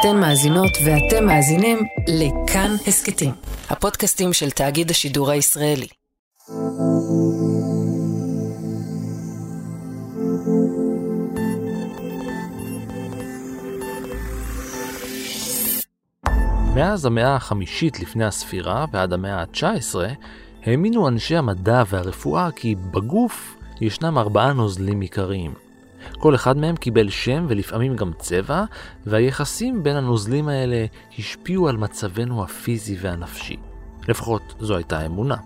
אתן מאזינות ואתם מאזינים לכאן הסכתים, הפודקאסטים של תאגיד השידור הישראלי. מאז המאה החמישית לפני הספירה ועד המאה ה-19, האמינו אנשי המדע והרפואה כי בגוף ישנם ארבעה נוזלים עיקריים. כל אחד מהם קיבל שם ולפעמים גם צבע, והיחסים בין הנוזלים האלה השפיעו על מצבנו הפיזי והנפשי. לפחות זו הייתה האמונה.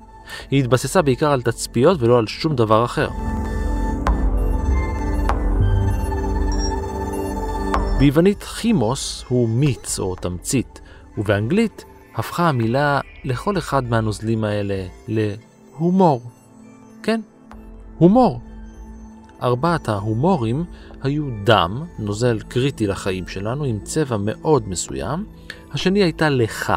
היא התבססה בעיקר על תצפיות ולא על שום דבר אחר. ביוונית כימוס הוא מיץ או תמצית, ובאנגלית הפכה המילה לכל אחד מהנוזלים האלה להומור. כן, הומור. ארבעת ההומורים היו דם, נוזל קריטי לחיים שלנו, עם צבע מאוד מסוים. השני הייתה לך,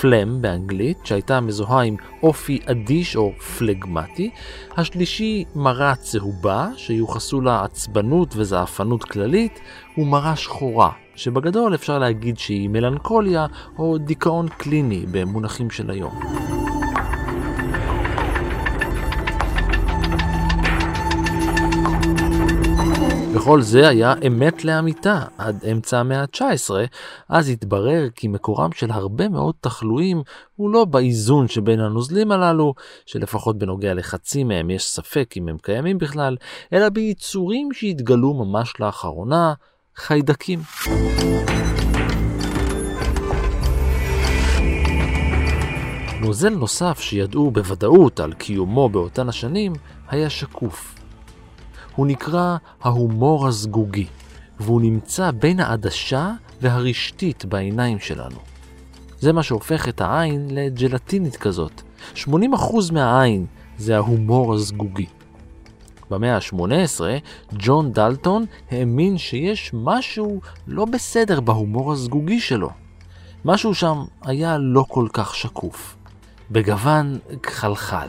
פלם באנגלית, שהייתה מזוהה עם אופי אדיש או פלגמטי. השלישי, מרה צהובה, שיוחסו לה עצבנות וזעפנות כללית, ומרה שחורה, שבגדול אפשר להגיד שהיא מלנכוליה או דיכאון קליני במונחים של היום. וכל זה היה אמת לאמיתה עד אמצע המאה ה-19, אז התברר כי מקורם של הרבה מאוד תחלואים הוא לא באיזון שבין הנוזלים הללו, שלפחות בנוגע לחצי מהם יש ספק אם הם קיימים בכלל, אלא ביצורים שהתגלו ממש לאחרונה, חיידקים. נוזל נוסף שידעו בוודאות על קיומו באותן השנים היה שקוף. הוא נקרא ההומור הזגוגי, והוא נמצא בין העדשה והרשתית בעיניים שלנו. זה מה שהופך את העין לג'לטינית כזאת. 80% מהעין זה ההומור הזגוגי. במאה ה-18, ג'ון דלטון האמין שיש משהו לא בסדר בהומור הזגוגי שלו. משהו שם היה לא כל כך שקוף. בגוון כחלחל.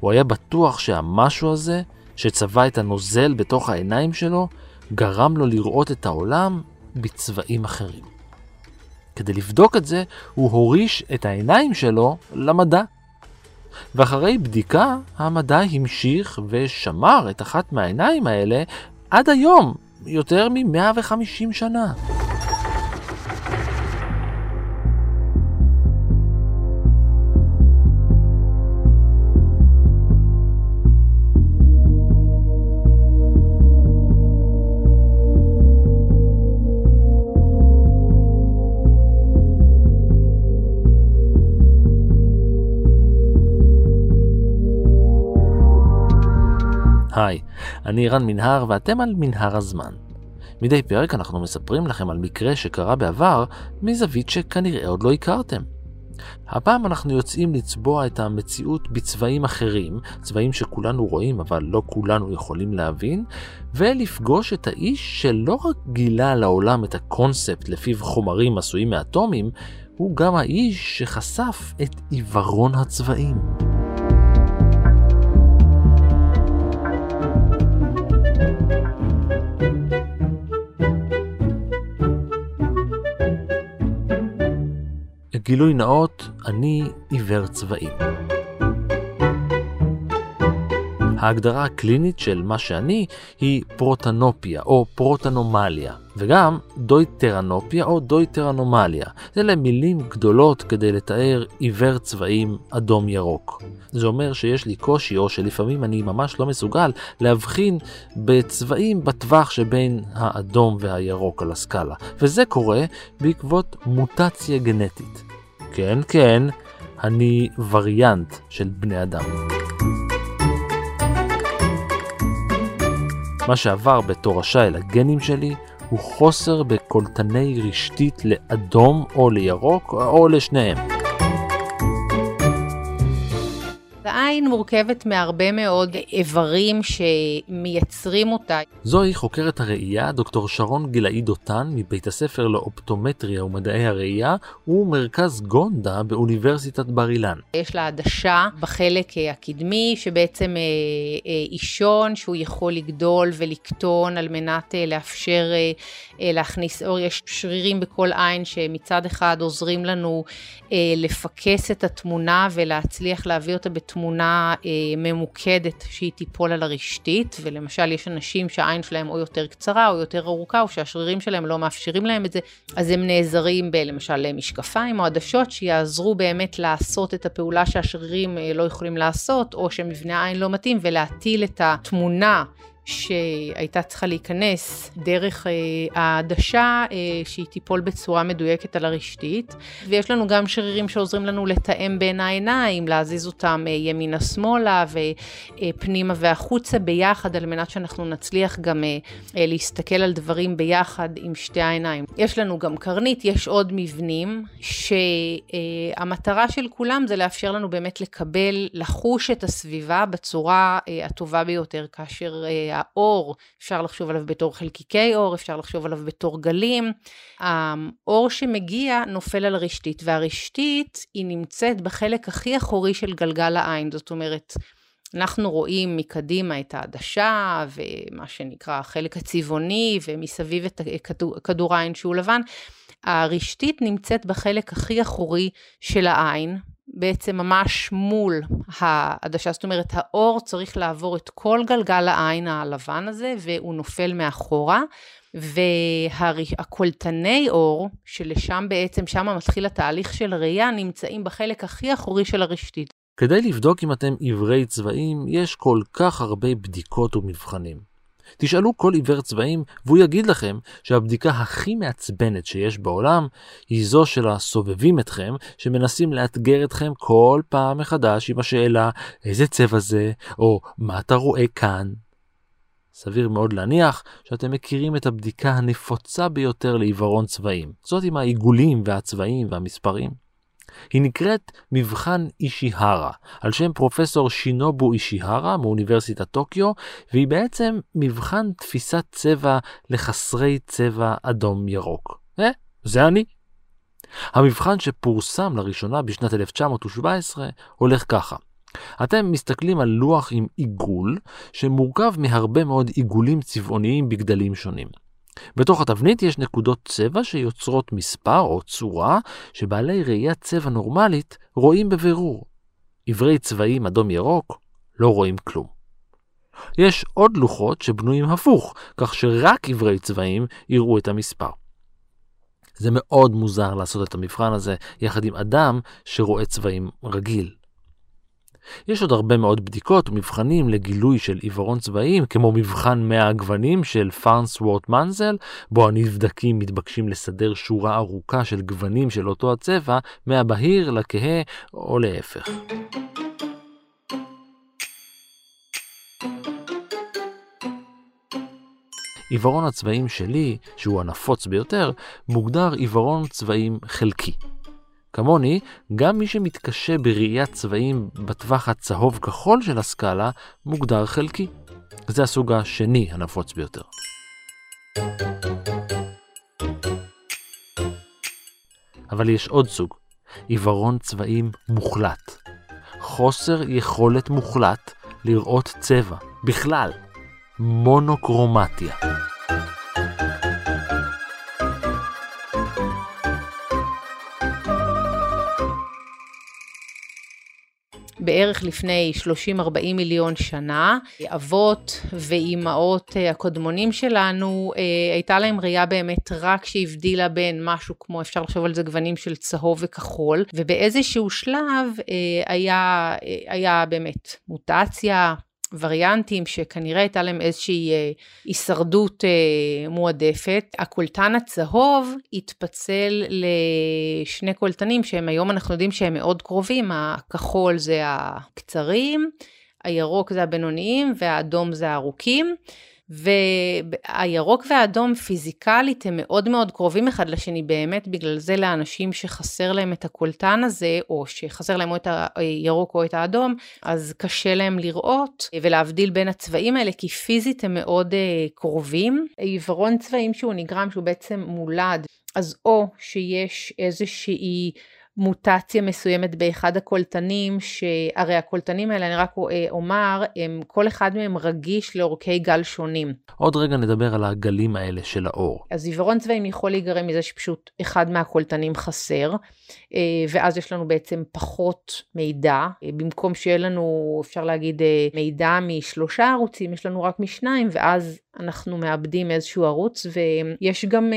הוא היה בטוח שהמשהו הזה שצבע את הנוזל בתוך העיניים שלו, גרם לו לראות את העולם בצבעים אחרים. כדי לבדוק את זה, הוא הוריש את העיניים שלו למדע. ואחרי בדיקה, המדע המשיך ושמר את אחת מהעיניים האלה עד היום, יותר מ-150 שנה. היי, אני רן מנהר ואתם על מנהר הזמן. מדי פרק אנחנו מספרים לכם על מקרה שקרה בעבר מזווית שכנראה עוד לא הכרתם. הפעם אנחנו יוצאים לצבוע את המציאות בצבעים אחרים, צבעים שכולנו רואים אבל לא כולנו יכולים להבין, ולפגוש את האיש שלא רק גילה לעולם את הקונספט לפיו חומרים עשויים מאטומים, הוא גם האיש שחשף את עיוורון הצבעים. גילוי נאות, אני עיוור צבעים. ההגדרה הקלינית של מה שאני היא פרוטנופיה או פרוטנומליה, וגם דויטרנופיה או דויטרנומליה. אלה מילים גדולות כדי לתאר עיוור צבעים אדום ירוק. זה אומר שיש לי קושי או שלפעמים אני ממש לא מסוגל להבחין בצבעים בטווח שבין האדום והירוק על הסקאלה, וזה קורה בעקבות מוטציה גנטית. כן, כן, אני וריאנט של בני אדם. מה שעבר בתורשי אל הגנים שלי הוא חוסר בקולטני רשתית לאדום או לירוק או לשניהם. העין מורכבת מהרבה מאוד איברים שמייצרים אותה. זוהי חוקרת הראייה, דוקטור שרון גילאי דותן, מבית הספר לאופטומטריה ומדעי הראייה, ומרכז גונדה באוניברסיטת בר אילן. יש לה עדשה בחלק הקדמי, שבעצם אישון שהוא יכול לגדול ולקטון על מנת לאפשר להכניס אור. יש שרירים בכל עין שמצד אחד עוזרים לנו לפקס את התמונה ולהצליח להביא אותה בתמונה אה, ממוקדת שהיא תיפול על הרשתית, ולמשל יש אנשים שהעין שלהם או יותר קצרה או יותר ארוכה, או שהשרירים שלהם לא מאפשרים להם את זה, אז הם נעזרים בלמשל משקפיים או עדשות שיעזרו באמת לעשות את הפעולה שהשרירים אה, לא יכולים לעשות, או שמבנה העין לא מתאים, ולהטיל את התמונה שהייתה צריכה להיכנס דרך אה, העדשה, אה, שהיא תיפול בצורה מדויקת על הרשתית. ויש לנו גם שרירים שעוזרים לנו לתאם בין העיניים, להזיז אותם אה, ימינה-שמאלה ופנימה והחוצה ביחד, על מנת שאנחנו נצליח גם להסתכל על דברים ביחד עם שתי העיניים. יש לנו גם קרנית, יש עוד מבנים, שהמטרה של כולם זה לאפשר לנו באמת לקבל, לחוש את הסביבה בצורה הטובה ביותר, כאשר האור, אפשר לחשוב עליו בתור חלקיקי אור, אפשר לחשוב עליו בתור גלים. האור שמגיע נופל על הרשתית, והרשתית היא נמצאת בחלק הכי אחורי של גלגל העין, זאת אומרת, אנחנו רואים מקדימה את העדשה ומה שנקרא החלק הצבעוני ומסביב את כדור, העין שהוא לבן. הרשתית נמצאת בחלק הכי אחורי של העין, בעצם ממש מול העדשה, זאת אומרת האור צריך לעבור את כל גלגל העין הלבן הזה והוא נופל מאחורה. והקולטני אור, שלשם בעצם, שם מתחיל התהליך של ראייה, נמצאים בחלק הכי אחורי של הרשתית. כדי לבדוק אם אתם עיוורי צבעים, יש כל כך הרבה בדיקות ומבחנים. תשאלו כל עיוור צבעים והוא יגיד לכם שהבדיקה הכי מעצבנת שיש בעולם היא זו של הסובבים אתכם שמנסים לאתגר אתכם כל פעם מחדש עם השאלה איזה צבע זה או מה אתה רואה כאן. סביר מאוד להניח שאתם מכירים את הבדיקה הנפוצה ביותר לעיוורון צבעים, זאת עם העיגולים והצבעים והמספרים. היא נקראת מבחן אישיהרה, על שם פרופסור שינובו אישיהרה מאוניברסיטת טוקיו, והיא בעצם מבחן תפיסת צבע לחסרי צבע אדום ירוק. אה, זה אני. המבחן שפורסם לראשונה בשנת 1917 הולך ככה. אתם מסתכלים על לוח עם עיגול שמורכב מהרבה מאוד עיגולים צבעוניים בגדלים שונים. בתוך התבנית יש נקודות צבע שיוצרות מספר או צורה שבעלי ראיית צבע נורמלית רואים בבירור. עברי צבעים אדום ירוק לא רואים כלום. יש עוד לוחות שבנויים הפוך, כך שרק עברי צבעים יראו את המספר. זה מאוד מוזר לעשות את המבחן הזה יחד עם אדם שרואה צבעים רגיל. יש עוד הרבה מאוד בדיקות ומבחנים לגילוי של עיוורון צבעים, כמו מבחן 100 הגוונים של פארנס וורט מנזל, בו הנבדקים מתבקשים לסדר שורה ארוכה של גוונים של אותו הצבע, מהבהיר לכהה או להפך. עיוורון הצבעים שלי, שהוא הנפוץ ביותר, מוגדר עיוורון צבעים חלקי. כמוני, גם מי שמתקשה בראיית צבעים בטווח הצהוב-כחול של הסקאלה, מוגדר חלקי. זה הסוג השני הנפוץ ביותר. אבל יש עוד סוג, עיוורון צבעים מוחלט. חוסר יכולת מוחלט לראות צבע, בכלל, מונוקרומטיה. בערך לפני 30-40 מיליון שנה. אבות ואימהות אה, הקודמונים שלנו, אה, הייתה להם ראייה באמת רק שהבדילה בין משהו כמו, אפשר לחשוב על זה גוונים של צהוב וכחול, ובאיזשהו שלב אה, היה, היה באמת מוטציה. וריאנטים שכנראה הייתה להם איזושהי אה, הישרדות אה, מועדפת. הקולטן הצהוב התפצל לשני קולטנים שהם היום אנחנו יודעים שהם מאוד קרובים, הכחול זה הקצרים, הירוק זה הבינוניים והאדום זה הארוכים. והירוק והאדום פיזיקלית הם מאוד מאוד קרובים אחד לשני, באמת בגלל זה לאנשים שחסר להם את הקולטן הזה, או שחסר להם או את הירוק או את האדום, אז קשה להם לראות ולהבדיל בין הצבעים האלה, כי פיזית הם מאוד uh, קרובים. עיוורון צבעים שהוא נגרם, שהוא בעצם מולד, אז או שיש איזושהי מוטציה מסוימת באחד הקולטנים, שהרי הקולטנים האלה, אני רק אומר, הם, כל אחד מהם רגיש לאורכי גל שונים. עוד רגע נדבר על הגלים האלה של האור. אז עיוורון צבעים יכול להיגרם מזה שפשוט אחד מהקולטנים חסר, אה, ואז יש לנו בעצם פחות מידע. אה, במקום שיהיה לנו, אפשר להגיד, אה, מידע משלושה ערוצים, יש לנו רק משניים, ואז אנחנו מאבדים איזשהו ערוץ, ויש גם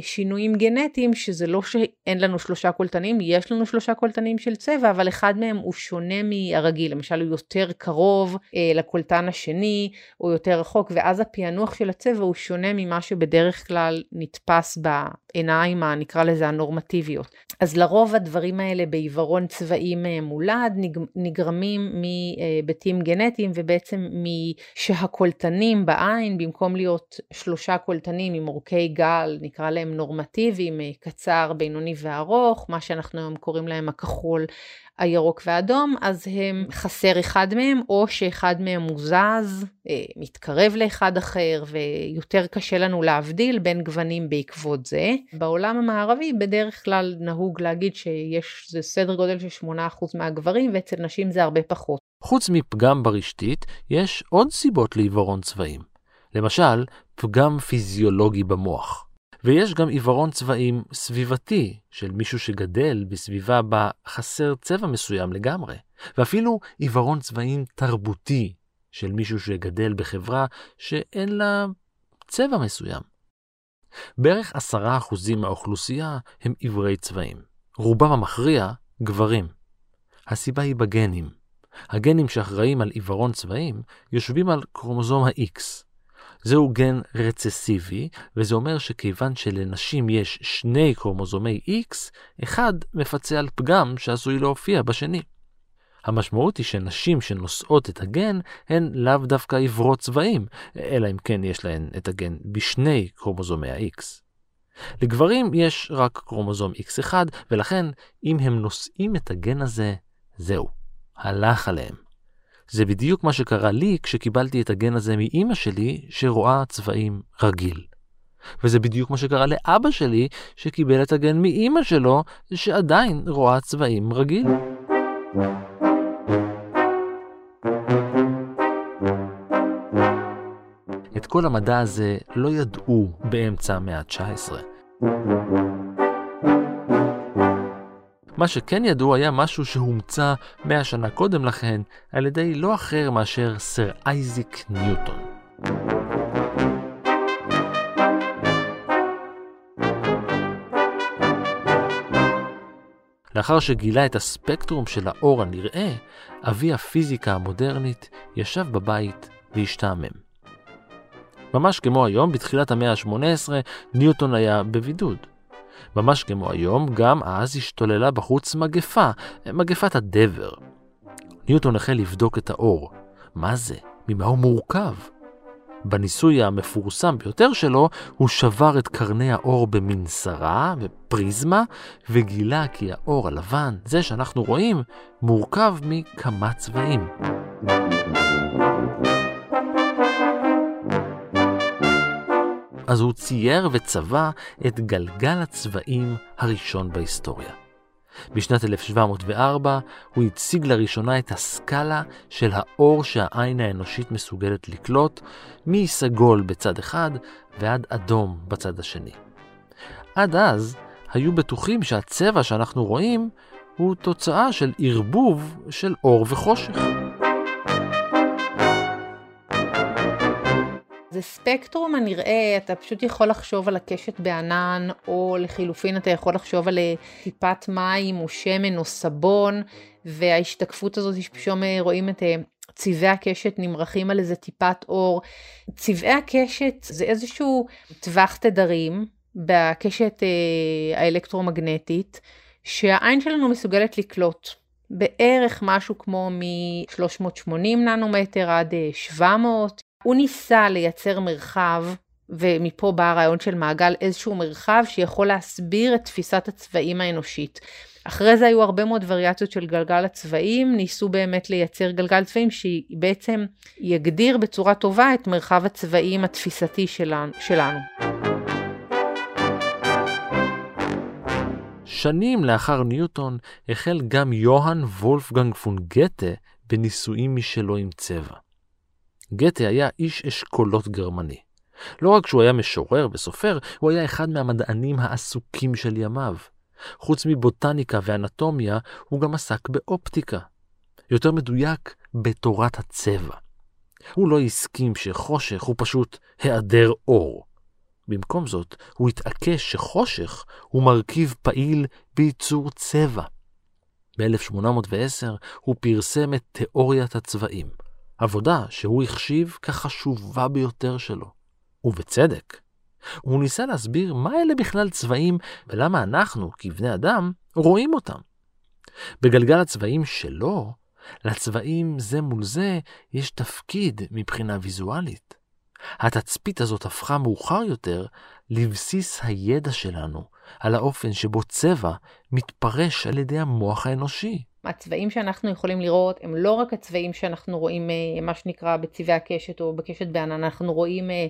שינויים גנטיים, שזה לא שאין לנו שלושה קולטנים, יש לנו שלושה קולטנים של צבע, אבל אחד מהם הוא שונה מהרגיל, למשל הוא יותר קרוב לקולטן השני, או יותר רחוק, ואז הפענוח של הצבע הוא שונה ממה שבדרך כלל נתפס בעיניים, נקרא לזה הנורמטיביות. אז לרוב הדברים האלה בעיוורון צבעים אה, מולד נגרמים מהיבטים גנטיים ובעצם משהקולטנים בעין, במקום להיות שלושה קולטנים עם אורכי גל, נקרא להם נורמטיביים, אה, קצר, בינוני וארוך, מה שאנחנו היום קוראים להם הכחול, הירוק והאדום, אז הם חסר אחד מהם, או שאחד מהם מוזז, אה, מתקרב לאחד אחר, ויותר קשה לנו להבדיל בין גוונים בעקבות זה. בעולם המערבי בדרך כלל נהוג להגיד שיש, זה סדר גודל של 8% מהגברים, ואצל נשים זה הרבה פחות. חוץ מפגם ברשתית, יש עוד סיבות לעיוורון צבעים. למשל, פגם פיזיולוגי במוח. ויש גם עיוורון צבעים סביבתי של מישהו שגדל בסביבה בה חסר צבע מסוים לגמרי, ואפילו עיוורון צבעים תרבותי של מישהו שגדל בחברה שאין לה צבע מסוים. בערך עשרה אחוזים מהאוכלוסייה הם עיוורי צבעים. רובם המכריע גברים. הסיבה היא בגנים. הגנים שאחראים על עיוורון צבעים יושבים על קרומוזום ה-X, זהו גן רצסיבי, וזה אומר שכיוון שלנשים יש שני קרומוזומי X, אחד מפצה על פגם שעשוי להופיע בשני. המשמעות היא שנשים שנושאות את הגן הן לאו דווקא עיוורות צבעים, אלא אם כן יש להן את הגן בשני קרומוזומי ה-X. לגברים יש רק קרומוזום X1, ולכן אם הם נושאים את הגן הזה, זהו, הלך עליהם. זה בדיוק מה שקרה לי כשקיבלתי את הגן הזה מאימא שלי שרואה צבעים רגיל. וזה בדיוק מה שקרה לאבא שלי שקיבל את הגן מאימא שלו שעדיין רואה צבעים רגיל. את כל המדע הזה לא ידעו באמצע המאה ה-19. מה שכן ידעו היה משהו שהומצא מאה שנה קודם לכן על ידי לא אחר מאשר סר אייזיק ניוטון. לאחר שגילה את הספקטרום של האור הנראה, אבי הפיזיקה המודרנית ישב בבית והשתעמם. ממש כמו היום, בתחילת המאה ה-18, ניוטון היה בבידוד. ממש כמו היום, גם אז השתוללה בחוץ מגפה, מגפת הדבר. ניוטון החל לבדוק את האור. מה זה? ממה הוא מורכב? בניסוי המפורסם ביותר שלו, הוא שבר את קרני האור במנסרה, בפריזמה, וגילה כי האור הלבן, זה שאנחנו רואים, מורכב מכמה צבעים. אז הוא צייר וצבע את גלגל הצבעים הראשון בהיסטוריה. בשנת 1704 הוא הציג לראשונה את הסקאלה של האור שהעין האנושית מסוגלת לקלוט, מסגול בצד אחד ועד אדום בצד השני. עד אז היו בטוחים שהצבע שאנחנו רואים הוא תוצאה של ערבוב של אור וחושך. ספקטרום הנראה, אתה פשוט יכול לחשוב על הקשת בענן, או לחילופין אתה יכול לחשוב על אה, טיפת מים או שמן או סבון, וההשתקפות הזאת שפשוט אה, רואים את אה, צבעי הקשת נמרחים על איזה טיפת אור. צבעי הקשת זה איזשהו טווח תדרים בקשת האלקטרומגנטית, שהעין שלנו מסוגלת לקלוט. בערך משהו כמו מ-380 ננומטר עד 700, הוא ניסה לייצר מרחב, ומפה בא הרעיון של מעגל, איזשהו מרחב שיכול להסביר את תפיסת הצבעים האנושית. אחרי זה היו הרבה מאוד וריאציות של גלגל הצבעים, ניסו באמת לייצר גלגל צבעים שבעצם יגדיר בצורה טובה את מרחב הצבעים התפיסתי שלנו. שנים לאחר ניוטון החל גם יוהאן וולפגנג פון גתה בניסויים משלו עם צבע. גתה היה איש אשכולות גרמני. לא רק שהוא היה משורר וסופר, הוא היה אחד מהמדענים העסוקים של ימיו. חוץ מבוטניקה ואנטומיה, הוא גם עסק באופטיקה. יותר מדויק, בתורת הצבע. הוא לא הסכים שחושך הוא פשוט היעדר אור. במקום זאת, הוא התעקש שחושך הוא מרכיב פעיל בייצור צבע. ב-1810 הוא פרסם את תיאוריית הצבעים, עבודה שהוא החשיב כחשובה ביותר שלו. ובצדק. הוא ניסה להסביר מה אלה בכלל צבעים ולמה אנחנו, כבני אדם, רואים אותם. בגלגל הצבעים שלו, לצבעים זה מול זה יש תפקיד מבחינה ויזואלית. התצפית הזאת הפכה מאוחר יותר לבסיס הידע שלנו על האופן שבו צבע מתפרש על ידי המוח האנושי. הצבעים שאנחנו יכולים לראות הם לא רק הצבעים שאנחנו רואים, אה, מה שנקרא, בצבעי הקשת או בקשת בענן, אנחנו רואים אה,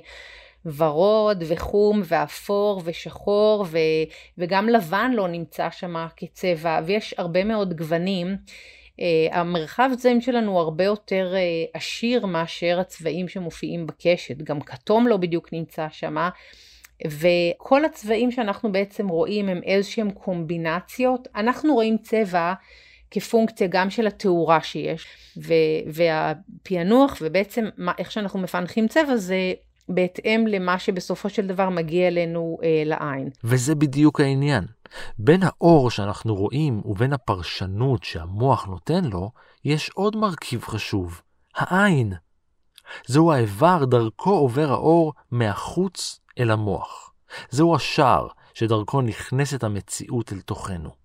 ורוד וחום ואפור ושחור ו, וגם לבן לא נמצא שם כצבע ויש הרבה מאוד גוונים. Uh, המרחב צבעים שלנו הרבה יותר עשיר מאשר הצבעים שמופיעים בקשת, גם כתום לא בדיוק נמצא שם, וכל הצבעים שאנחנו בעצם רואים הם איזשהם קומבינציות. אנחנו רואים צבע כפונקציה גם של התאורה שיש, והפענוח ובעצם מה, איך שאנחנו מפענחים צבע זה בהתאם למה שבסופו של דבר מגיע אלינו אה, לעין. וזה בדיוק העניין. בין האור שאנחנו רואים ובין הפרשנות שהמוח נותן לו, יש עוד מרכיב חשוב, העין. זהו האיבר דרכו עובר האור מהחוץ אל המוח. זהו השער שדרכו נכנסת המציאות אל תוכנו.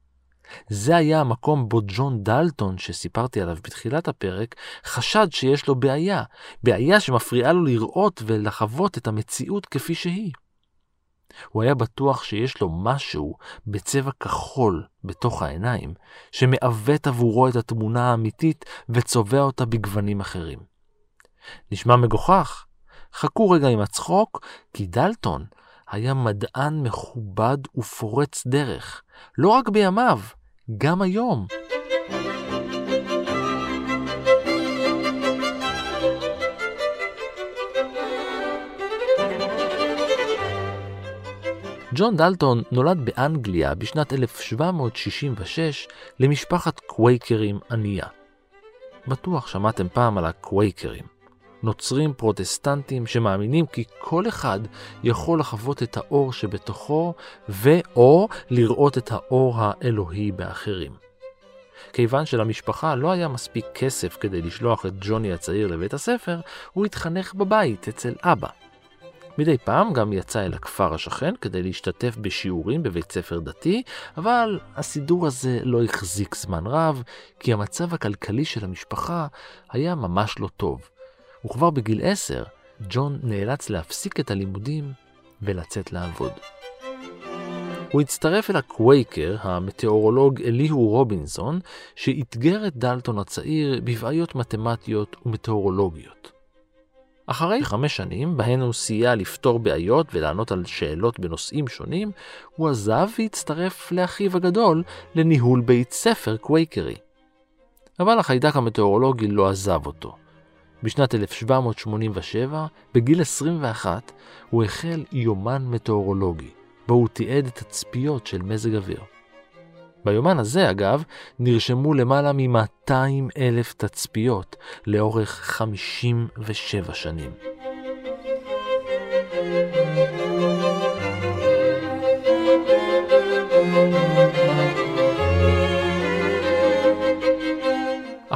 זה היה המקום בו ג'ון דלטון, שסיפרתי עליו בתחילת הפרק, חשד שיש לו בעיה, בעיה שמפריעה לו לראות ולחוות את המציאות כפי שהיא. הוא היה בטוח שיש לו משהו בצבע כחול בתוך העיניים, שמעוות עבורו את התמונה האמיתית וצובע אותה בגוונים אחרים. נשמע מגוחך? חכו רגע עם הצחוק, כי דלטון היה מדען מכובד ופורץ דרך, לא רק בימיו, גם היום. ג'ון דלטון נולד באנגליה בשנת 1766 למשפחת קווייקרים ענייה. בטוח שמעתם פעם על הקווייקרים. נוצרים פרוטסטנטים שמאמינים כי כל אחד יכול לחוות את האור שבתוכו ו/או לראות את האור האלוהי באחרים. כיוון שלמשפחה לא היה מספיק כסף כדי לשלוח את ג'וני הצעיר לבית הספר, הוא התחנך בבית אצל אבא. מדי פעם גם יצא אל הכפר השכן כדי להשתתף בשיעורים בבית ספר דתי, אבל הסידור הזה לא החזיק זמן רב, כי המצב הכלכלי של המשפחה היה ממש לא טוב, וכבר בגיל עשר, ג'ון נאלץ להפסיק את הלימודים ולצאת לעבוד. הוא הצטרף אל הקווייקר, המטאורולוג אליהו רובינסון, שאתגר את דלטון הצעיר בבעיות מתמטיות ומטאורולוגיות. אחרי חמש שנים, בהן הוא סייע לפתור בעיות ולענות על שאלות בנושאים שונים, הוא עזב והצטרף לאחיו הגדול לניהול בית ספר קווייקרי. אבל החיידק המטאורולוגי לא עזב אותו. בשנת 1787, בגיל 21, הוא החל יומן מטאורולוגי, בו הוא תיעד את תצפיות של מזג אוויר. ביומן הזה, אגב, נרשמו למעלה מ-200 אלף תצפיות לאורך 57 שנים.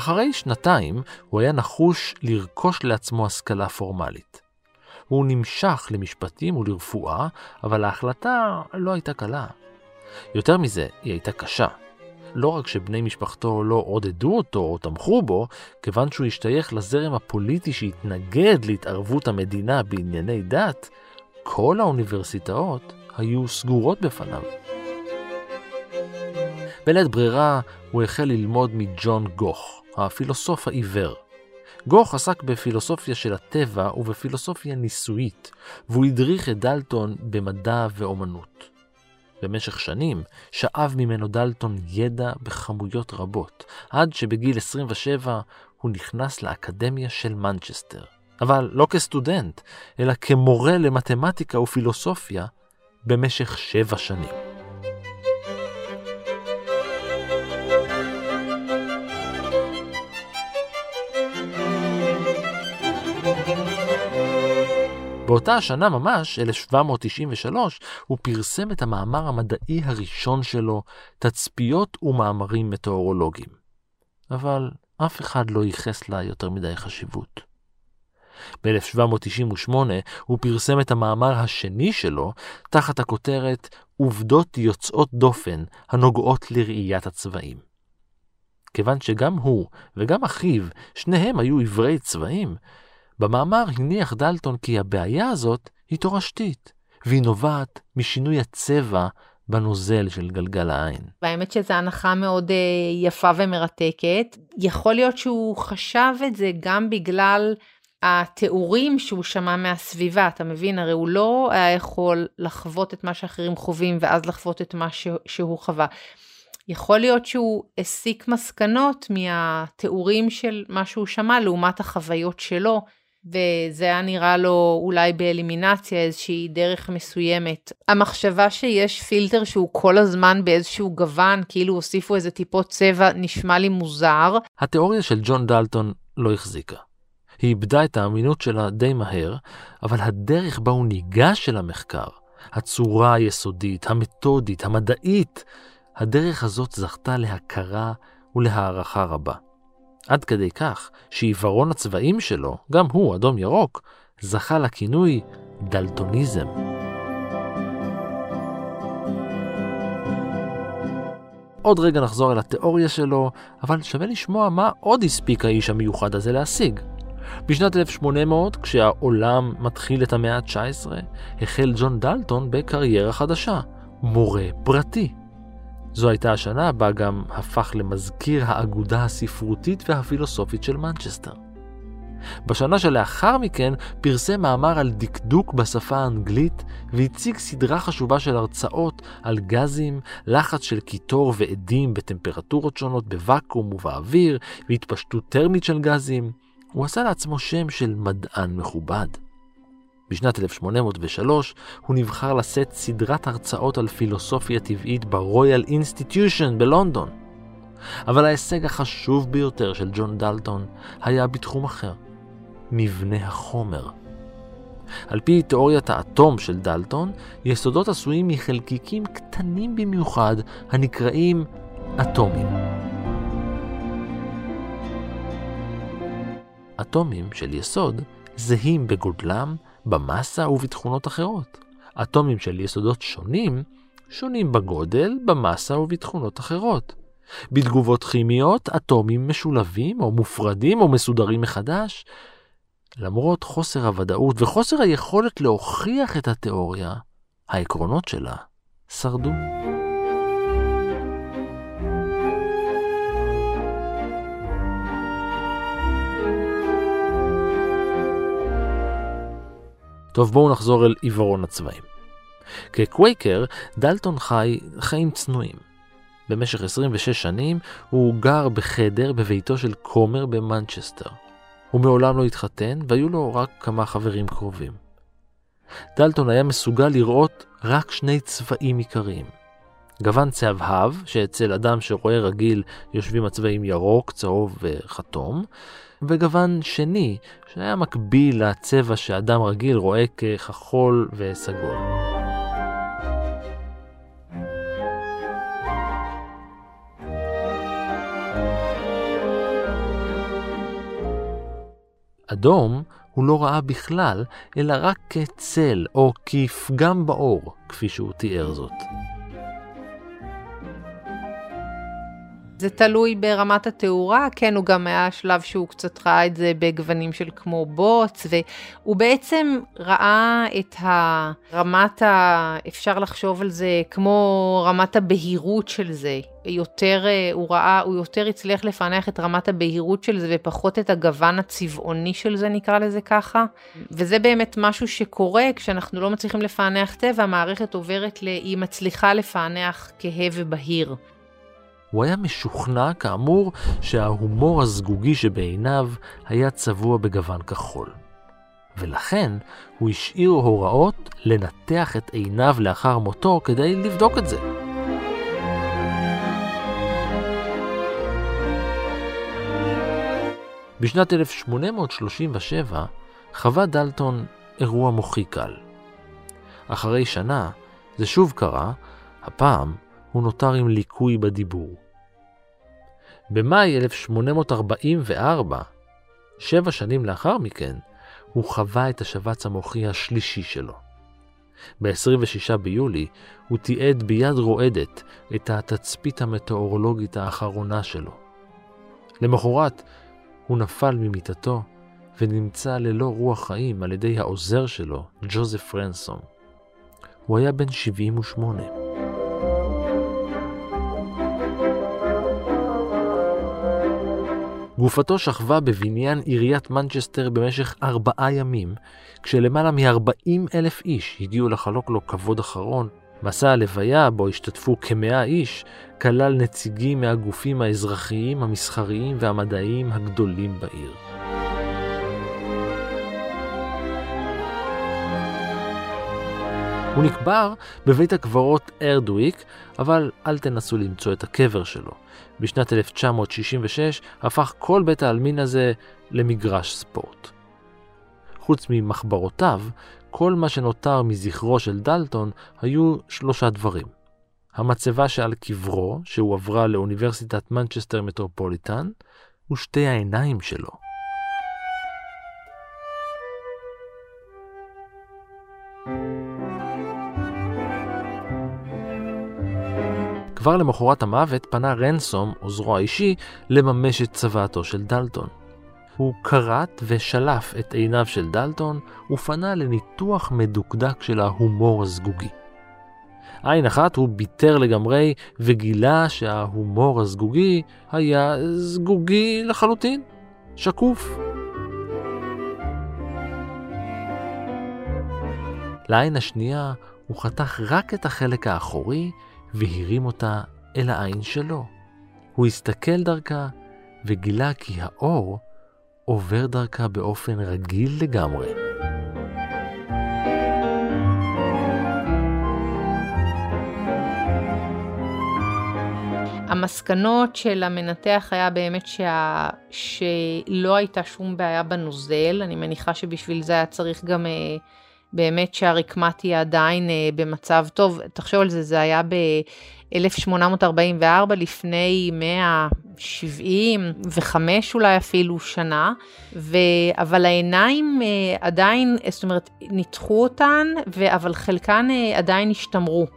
אחרי שנתיים הוא היה נחוש לרכוש לעצמו השכלה פורמלית. הוא נמשך למשפטים ולרפואה, אבל ההחלטה לא הייתה קלה. יותר מזה, היא הייתה קשה. לא רק שבני משפחתו לא עודדו אותו או תמכו בו, כיוון שהוא השתייך לזרם הפוליטי שהתנגד להתערבות המדינה בענייני דת, כל האוניברסיטאות היו סגורות בפניו. בלית ברירה הוא החל ללמוד מג'ון גוך, הפילוסוף העיוור. גוך עסק בפילוסופיה של הטבע ובפילוסופיה ניסויית, והוא הדריך את דלטון במדע ואומנות. במשך שנים שאב ממנו דלטון ידע בכמויות רבות, עד שבגיל 27 הוא נכנס לאקדמיה של מנצ'סטר. אבל לא כסטודנט, אלא כמורה למתמטיקה ופילוסופיה במשך שבע שנים. באותה השנה ממש, 1793, הוא פרסם את המאמר המדעי הראשון שלו, תצפיות ומאמרים מטאורולוגיים. אבל אף אחד לא ייחס לה יותר מדי חשיבות. ב-1798 הוא פרסם את המאמר השני שלו תחת הכותרת עובדות יוצאות דופן הנוגעות לראיית הצבעים. כיוון שגם הוא וגם אחיו, שניהם היו עיוורי צבעים, במאמר הניח דלטון כי הבעיה הזאת היא תורשתית, והיא נובעת משינוי הצבע בנוזל של גלגל העין. והאמת שזו הנחה מאוד uh, יפה ומרתקת. יכול להיות שהוא חשב את זה גם בגלל התיאורים שהוא שמע מהסביבה, אתה מבין? הרי הוא לא היה יכול לחוות את מה שאחרים חווים ואז לחוות את מה ש... שהוא חווה. יכול להיות שהוא הסיק מסקנות מהתיאורים של מה שהוא שמע לעומת החוויות שלו. וזה היה נראה לו אולי באלימינציה איזושהי דרך מסוימת. המחשבה שיש פילטר שהוא כל הזמן באיזשהו גוון, כאילו הוסיפו איזה טיפות צבע, נשמע לי מוזר. התיאוריה של ג'ון דלטון לא החזיקה. היא איבדה את האמינות שלה די מהר, אבל הדרך בה הוא ניגש אל המחקר, הצורה היסודית, המתודית, המדעית, הדרך הזאת זכתה להכרה ולהערכה רבה. עד כדי כך שעיוורון הצבעים שלו, גם הוא אדום ירוק, זכה לכינוי דלטוניזם. עוד רגע נחזור אל התיאוריה שלו, אבל שווה לשמוע מה עוד הספיק האיש המיוחד הזה להשיג. בשנת 1800, כשהעולם מתחיל את המאה ה-19, החל ג'ון דלטון בקריירה חדשה, מורה פרטי. זו הייתה השנה בה גם הפך למזכיר האגודה הספרותית והפילוסופית של מנצ'סטר. בשנה שלאחר מכן פרסם מאמר על דקדוק בשפה האנגלית והציג סדרה חשובה של הרצאות על גזים, לחץ של קיטור ואדים בטמפרטורות שונות בוואקום ובאוויר והתפשטות טרמית של גזים. הוא עשה לעצמו שם של מדען מכובד. בשנת 1803 הוא נבחר לשאת סדרת הרצאות על פילוסופיה טבעית ב Royal Institution בלונדון. אבל ההישג החשוב ביותר של ג'ון דלטון היה בתחום אחר, מבנה החומר. על פי תיאוריית האטום של דלטון, יסודות עשויים מחלקיקים קטנים במיוחד הנקראים אטומים. אטומים של יסוד זהים בגודלם, במסה ובתכונות אחרות. אטומים של יסודות שונים, שונים בגודל, במסה ובתכונות אחרות. בתגובות כימיות, אטומים משולבים או מופרדים או מסודרים מחדש. למרות חוסר הוודאות וחוסר היכולת להוכיח את התיאוריה, העקרונות שלה שרדו. טוב, בואו נחזור אל עיוורון הצבעים. כקווייקר, דלטון חי חיים צנועים. במשך 26 שנים הוא גר בחדר בביתו של כומר במנצ'סטר. הוא מעולם לא התחתן, והיו לו רק כמה חברים קרובים. דלטון היה מסוגל לראות רק שני צבעים עיקריים. גוון צהבהב, שאצל אדם שרואה רגיל יושבים הצבעים ירוק, צהוב וכתום, וגוון שני, שהיה מקביל לצבע שאדם רגיל רואה ככחול וסגול. אדום הוא לא ראה בכלל, אלא רק כצל או כפגם באור, כפי שהוא תיאר זאת. זה תלוי ברמת התאורה, כן, הוא גם היה שלב שהוא קצת ראה את זה בגוונים של כמו בוץ, והוא בעצם ראה את הרמת ה... אפשר לחשוב על זה כמו רמת הבהירות של זה. יותר, אה, הוא ראה, הוא יותר הצליח לפענח את רמת הבהירות של זה ופחות את הגוון הצבעוני של זה, נקרא לזה ככה. וזה באמת משהו שקורה כשאנחנו לא מצליחים לפענח טבע, המערכת עוברת ל... היא מצליחה לפענח כהה ובהיר. הוא היה משוכנע, כאמור, שההומור הזגוגי שבעיניו היה צבוע בגוון כחול. ולכן הוא השאיר הוראות לנתח את עיניו לאחר מותו כדי לבדוק את זה. בשנת 1837 חווה דלטון אירוע מוחי קל. אחרי שנה זה שוב קרה, הפעם הוא נותר עם ליקוי בדיבור. במאי 1844, שבע שנים לאחר מכן, הוא חווה את השבץ המוחי השלישי שלו. ב-26 ביולי הוא תיעד ביד רועדת את התצפית המטאורולוגית האחרונה שלו. למחרת הוא נפל ממיטתו ונמצא ללא רוח חיים על ידי העוזר שלו, ג'וזף רנסום. הוא היה בן 78. גופתו שכבה בבניין עיריית מנצ'סטר במשך ארבעה ימים, כשלמעלה מ-40 אלף איש הגיעו לחלוק לו כבוד אחרון. מסע הלוויה, בו השתתפו כמאה איש, כלל נציגים מהגופים האזרחיים, המסחריים והמדעיים הגדולים בעיר. הוא נקבר בבית הקברות ארדוויק, אבל אל תנסו למצוא את הקבר שלו. בשנת 1966 הפך כל בית העלמין הזה למגרש ספורט. חוץ ממחברותיו, כל מה שנותר מזכרו של דלטון היו שלושה דברים. המצבה שעל קברו, שהועברה לאוניברסיטת מנצ'סטר מטרופוליטן, ושתי העיניים שלו. כבר למחרת המוות פנה רנסום, עוזרו האישי, לממש את צוואתו של דלטון. הוא כרת ושלף את עיניו של דלטון ופנה לניתוח מדוקדק של ההומור הזגוגי. עין אחת הוא ביטר לגמרי וגילה שההומור הזגוגי היה זגוגי לחלוטין, שקוף. לעין השנייה הוא חתך רק את החלק האחורי והרים אותה אל העין שלו. הוא הסתכל דרכה וגילה כי האור עובר דרכה באופן רגיל לגמרי. המסקנות של המנתח היה באמת שה... שלא הייתה שום בעיה בנוזל, אני מניחה שבשביל זה היה צריך גם אה, באמת שהרקמה תהיה עדיין אה, במצב טוב. תחשוב על זה, זה היה ב-1844, לפני 175 אולי אפילו שנה, ו... אבל העיניים אה, עדיין, זאת אומרת, ניתחו אותן, ו... אבל חלקן אה, עדיין השתמרו.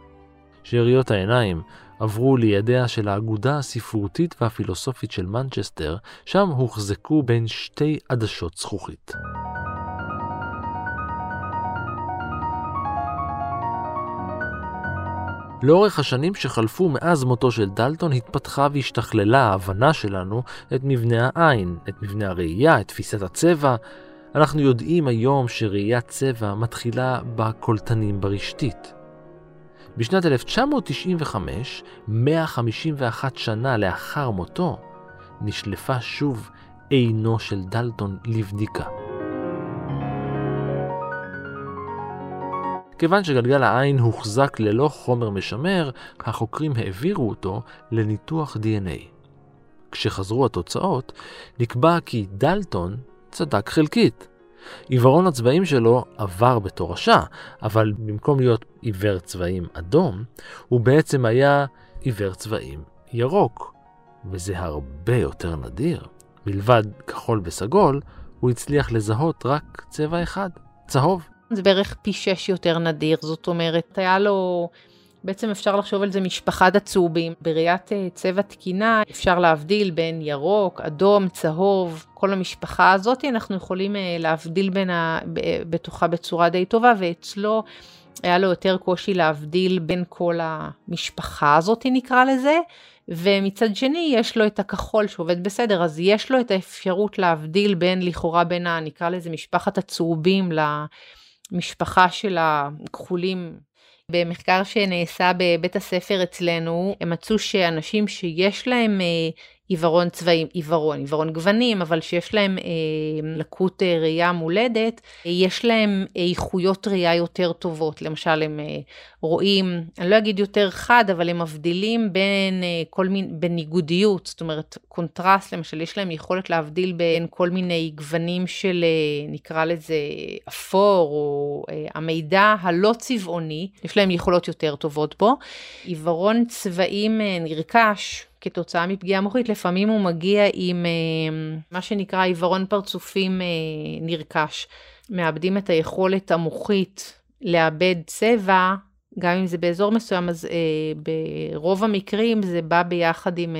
שאריות העיניים עברו לידיה של האגודה הספרותית והפילוסופית של מנצ'סטר, שם הוחזקו בין שתי עדשות זכוכית. לאורך השנים שחלפו מאז מותו של דלטון התפתחה והשתכללה ההבנה שלנו את מבנה העין, את מבנה הראייה, את תפיסת הצבע. אנחנו יודעים היום שראיית צבע מתחילה בקולטנים ברשתית. בשנת 1995, 151 שנה לאחר מותו, נשלפה שוב עינו של דלטון לבדיקה. כיוון שגלגל העין הוחזק ללא חומר משמר, החוקרים העבירו אותו לניתוח DNA. כשחזרו התוצאות, נקבע כי דלטון צדק חלקית. עיוורון הצבעים שלו עבר בתור רשע, אבל במקום להיות עיוור צבעים אדום, הוא בעצם היה עיוור צבעים ירוק, וזה הרבה יותר נדיר. מלבד כחול וסגול, הוא הצליח לזהות רק צבע אחד, צהוב. זה בערך פי שש יותר נדיר, זאת אומרת, היה לו בעצם אפשר לחשוב על זה משפחת הצהובים. בראיית אה, צבע תקינה אפשר להבדיל בין ירוק, אדום, צהוב, כל המשפחה הזאת, אנחנו יכולים אה, להבדיל בין ה... בתוכה בצורה די טובה, ואצלו היה לו יותר קושי להבדיל בין כל המשפחה הזאת, נקרא לזה. ומצד שני יש לו את הכחול שעובד בסדר, אז יש לו את האפשרות להבדיל בין, לכאורה בין ה... נקרא לזה משפחת הצהובים למשפחה של הכחולים במחקר שנעשה בבית הספר אצלנו, הם מצאו שאנשים שיש להם אה, עיוורון צבעים, עיוורון, עיוורון גוונים, אבל שיש להם אה, לקות אה, ראייה מולדת, אה, יש להם איכויות ראייה יותר טובות. למשל, הם אה, רואים, אני לא אגיד יותר חד, אבל הם מבדילים בין אה, כל מיני, בניגודיות, זאת אומרת, קונטרסט, למשל, יש להם יכולת להבדיל בין כל מיני גוונים של, אה, נקרא לזה, אפור, או אה, המידע הלא צבעוני, יש להם יכולות יותר טובות בו. עיוורון צבעים אה, נרכש, כתוצאה מפגיעה מוחית, לפעמים הוא מגיע עם אה, מה שנקרא עיוורון פרצופים אה, נרכש. מאבדים את היכולת המוחית לאבד צבע, גם אם זה באזור מסוים, אז אה, ברוב המקרים זה בא ביחד עם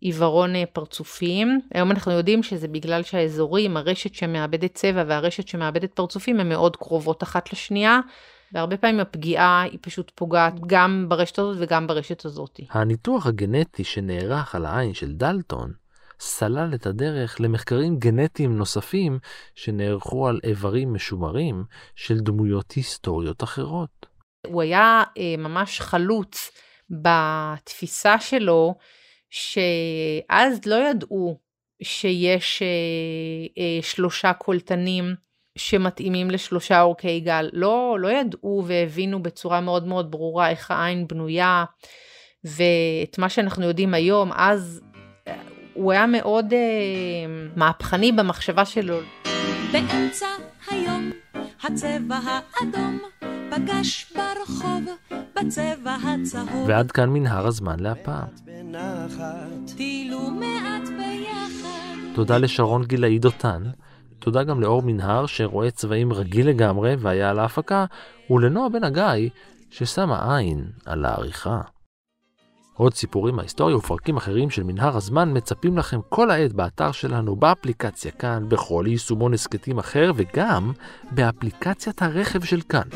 עיוורון פרצופים. היום אנחנו יודעים שזה בגלל שהאזורים, הרשת שמאבדת צבע והרשת שמאבדת פרצופים, הן מאוד קרובות אחת לשנייה. והרבה פעמים הפגיעה היא פשוט פוגעת גם ברשת הזאת וגם ברשת הזאת. הניתוח הגנטי שנערך על העין של דלטון סלל את הדרך למחקרים גנטיים נוספים שנערכו על איברים משומרים של דמויות היסטוריות אחרות. הוא היה אה, ממש חלוץ בתפיסה שלו, שאז לא ידעו שיש אה, אה, שלושה קולטנים שמתאימים לשלושה אורכי גל. לא, לא ידעו והבינו בצורה מאוד מאוד ברורה איך העין בנויה, ואת מה שאנחנו יודעים היום, אז הוא היה מאוד אה, מהפכני במחשבה שלו. באמצע היום הצבע האדום פגש ברחוב בצבע הצהוב. ועד כאן מנהר הזמן להפעם. תודה לשרון גילאי דותן. תודה גם לאור מנהר שרואה צבעים רגיל לגמרי והיה על ההפקה, ולנועה בן הגיא ששמה עין על העריכה. עוד סיפורים מההיסטוריה ופרקים אחרים של מנהר הזמן מצפים לכם כל העת באתר שלנו, באפליקציה כאן, בכל יישומון הסכתים אחר וגם באפליקציית הרכב של כאן.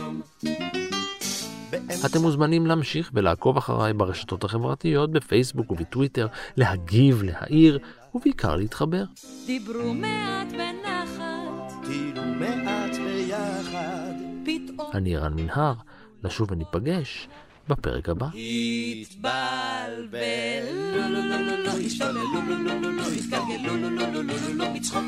אתם מוזמנים להמשיך ולעקוב אחריי ברשתות החברתיות, בפייסבוק ובטוויטר, להגיב, להעיר ובעיקר להתחבר. דיברו מעט בנחת, כאילו מעט ביחד, פתאום... אני רן מנהר, נשוב וניפגש בפרק הבא. התבלבל, לא לא לא לא לא, השתוללו לא לא לא לא, התגלגלו לא לא לא לא לא, מצחוק,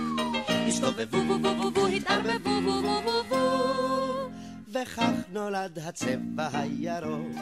הסתובבו בו בו בו בו, התערבבו בו בו בו בו וכך נולד הצבע הירוק.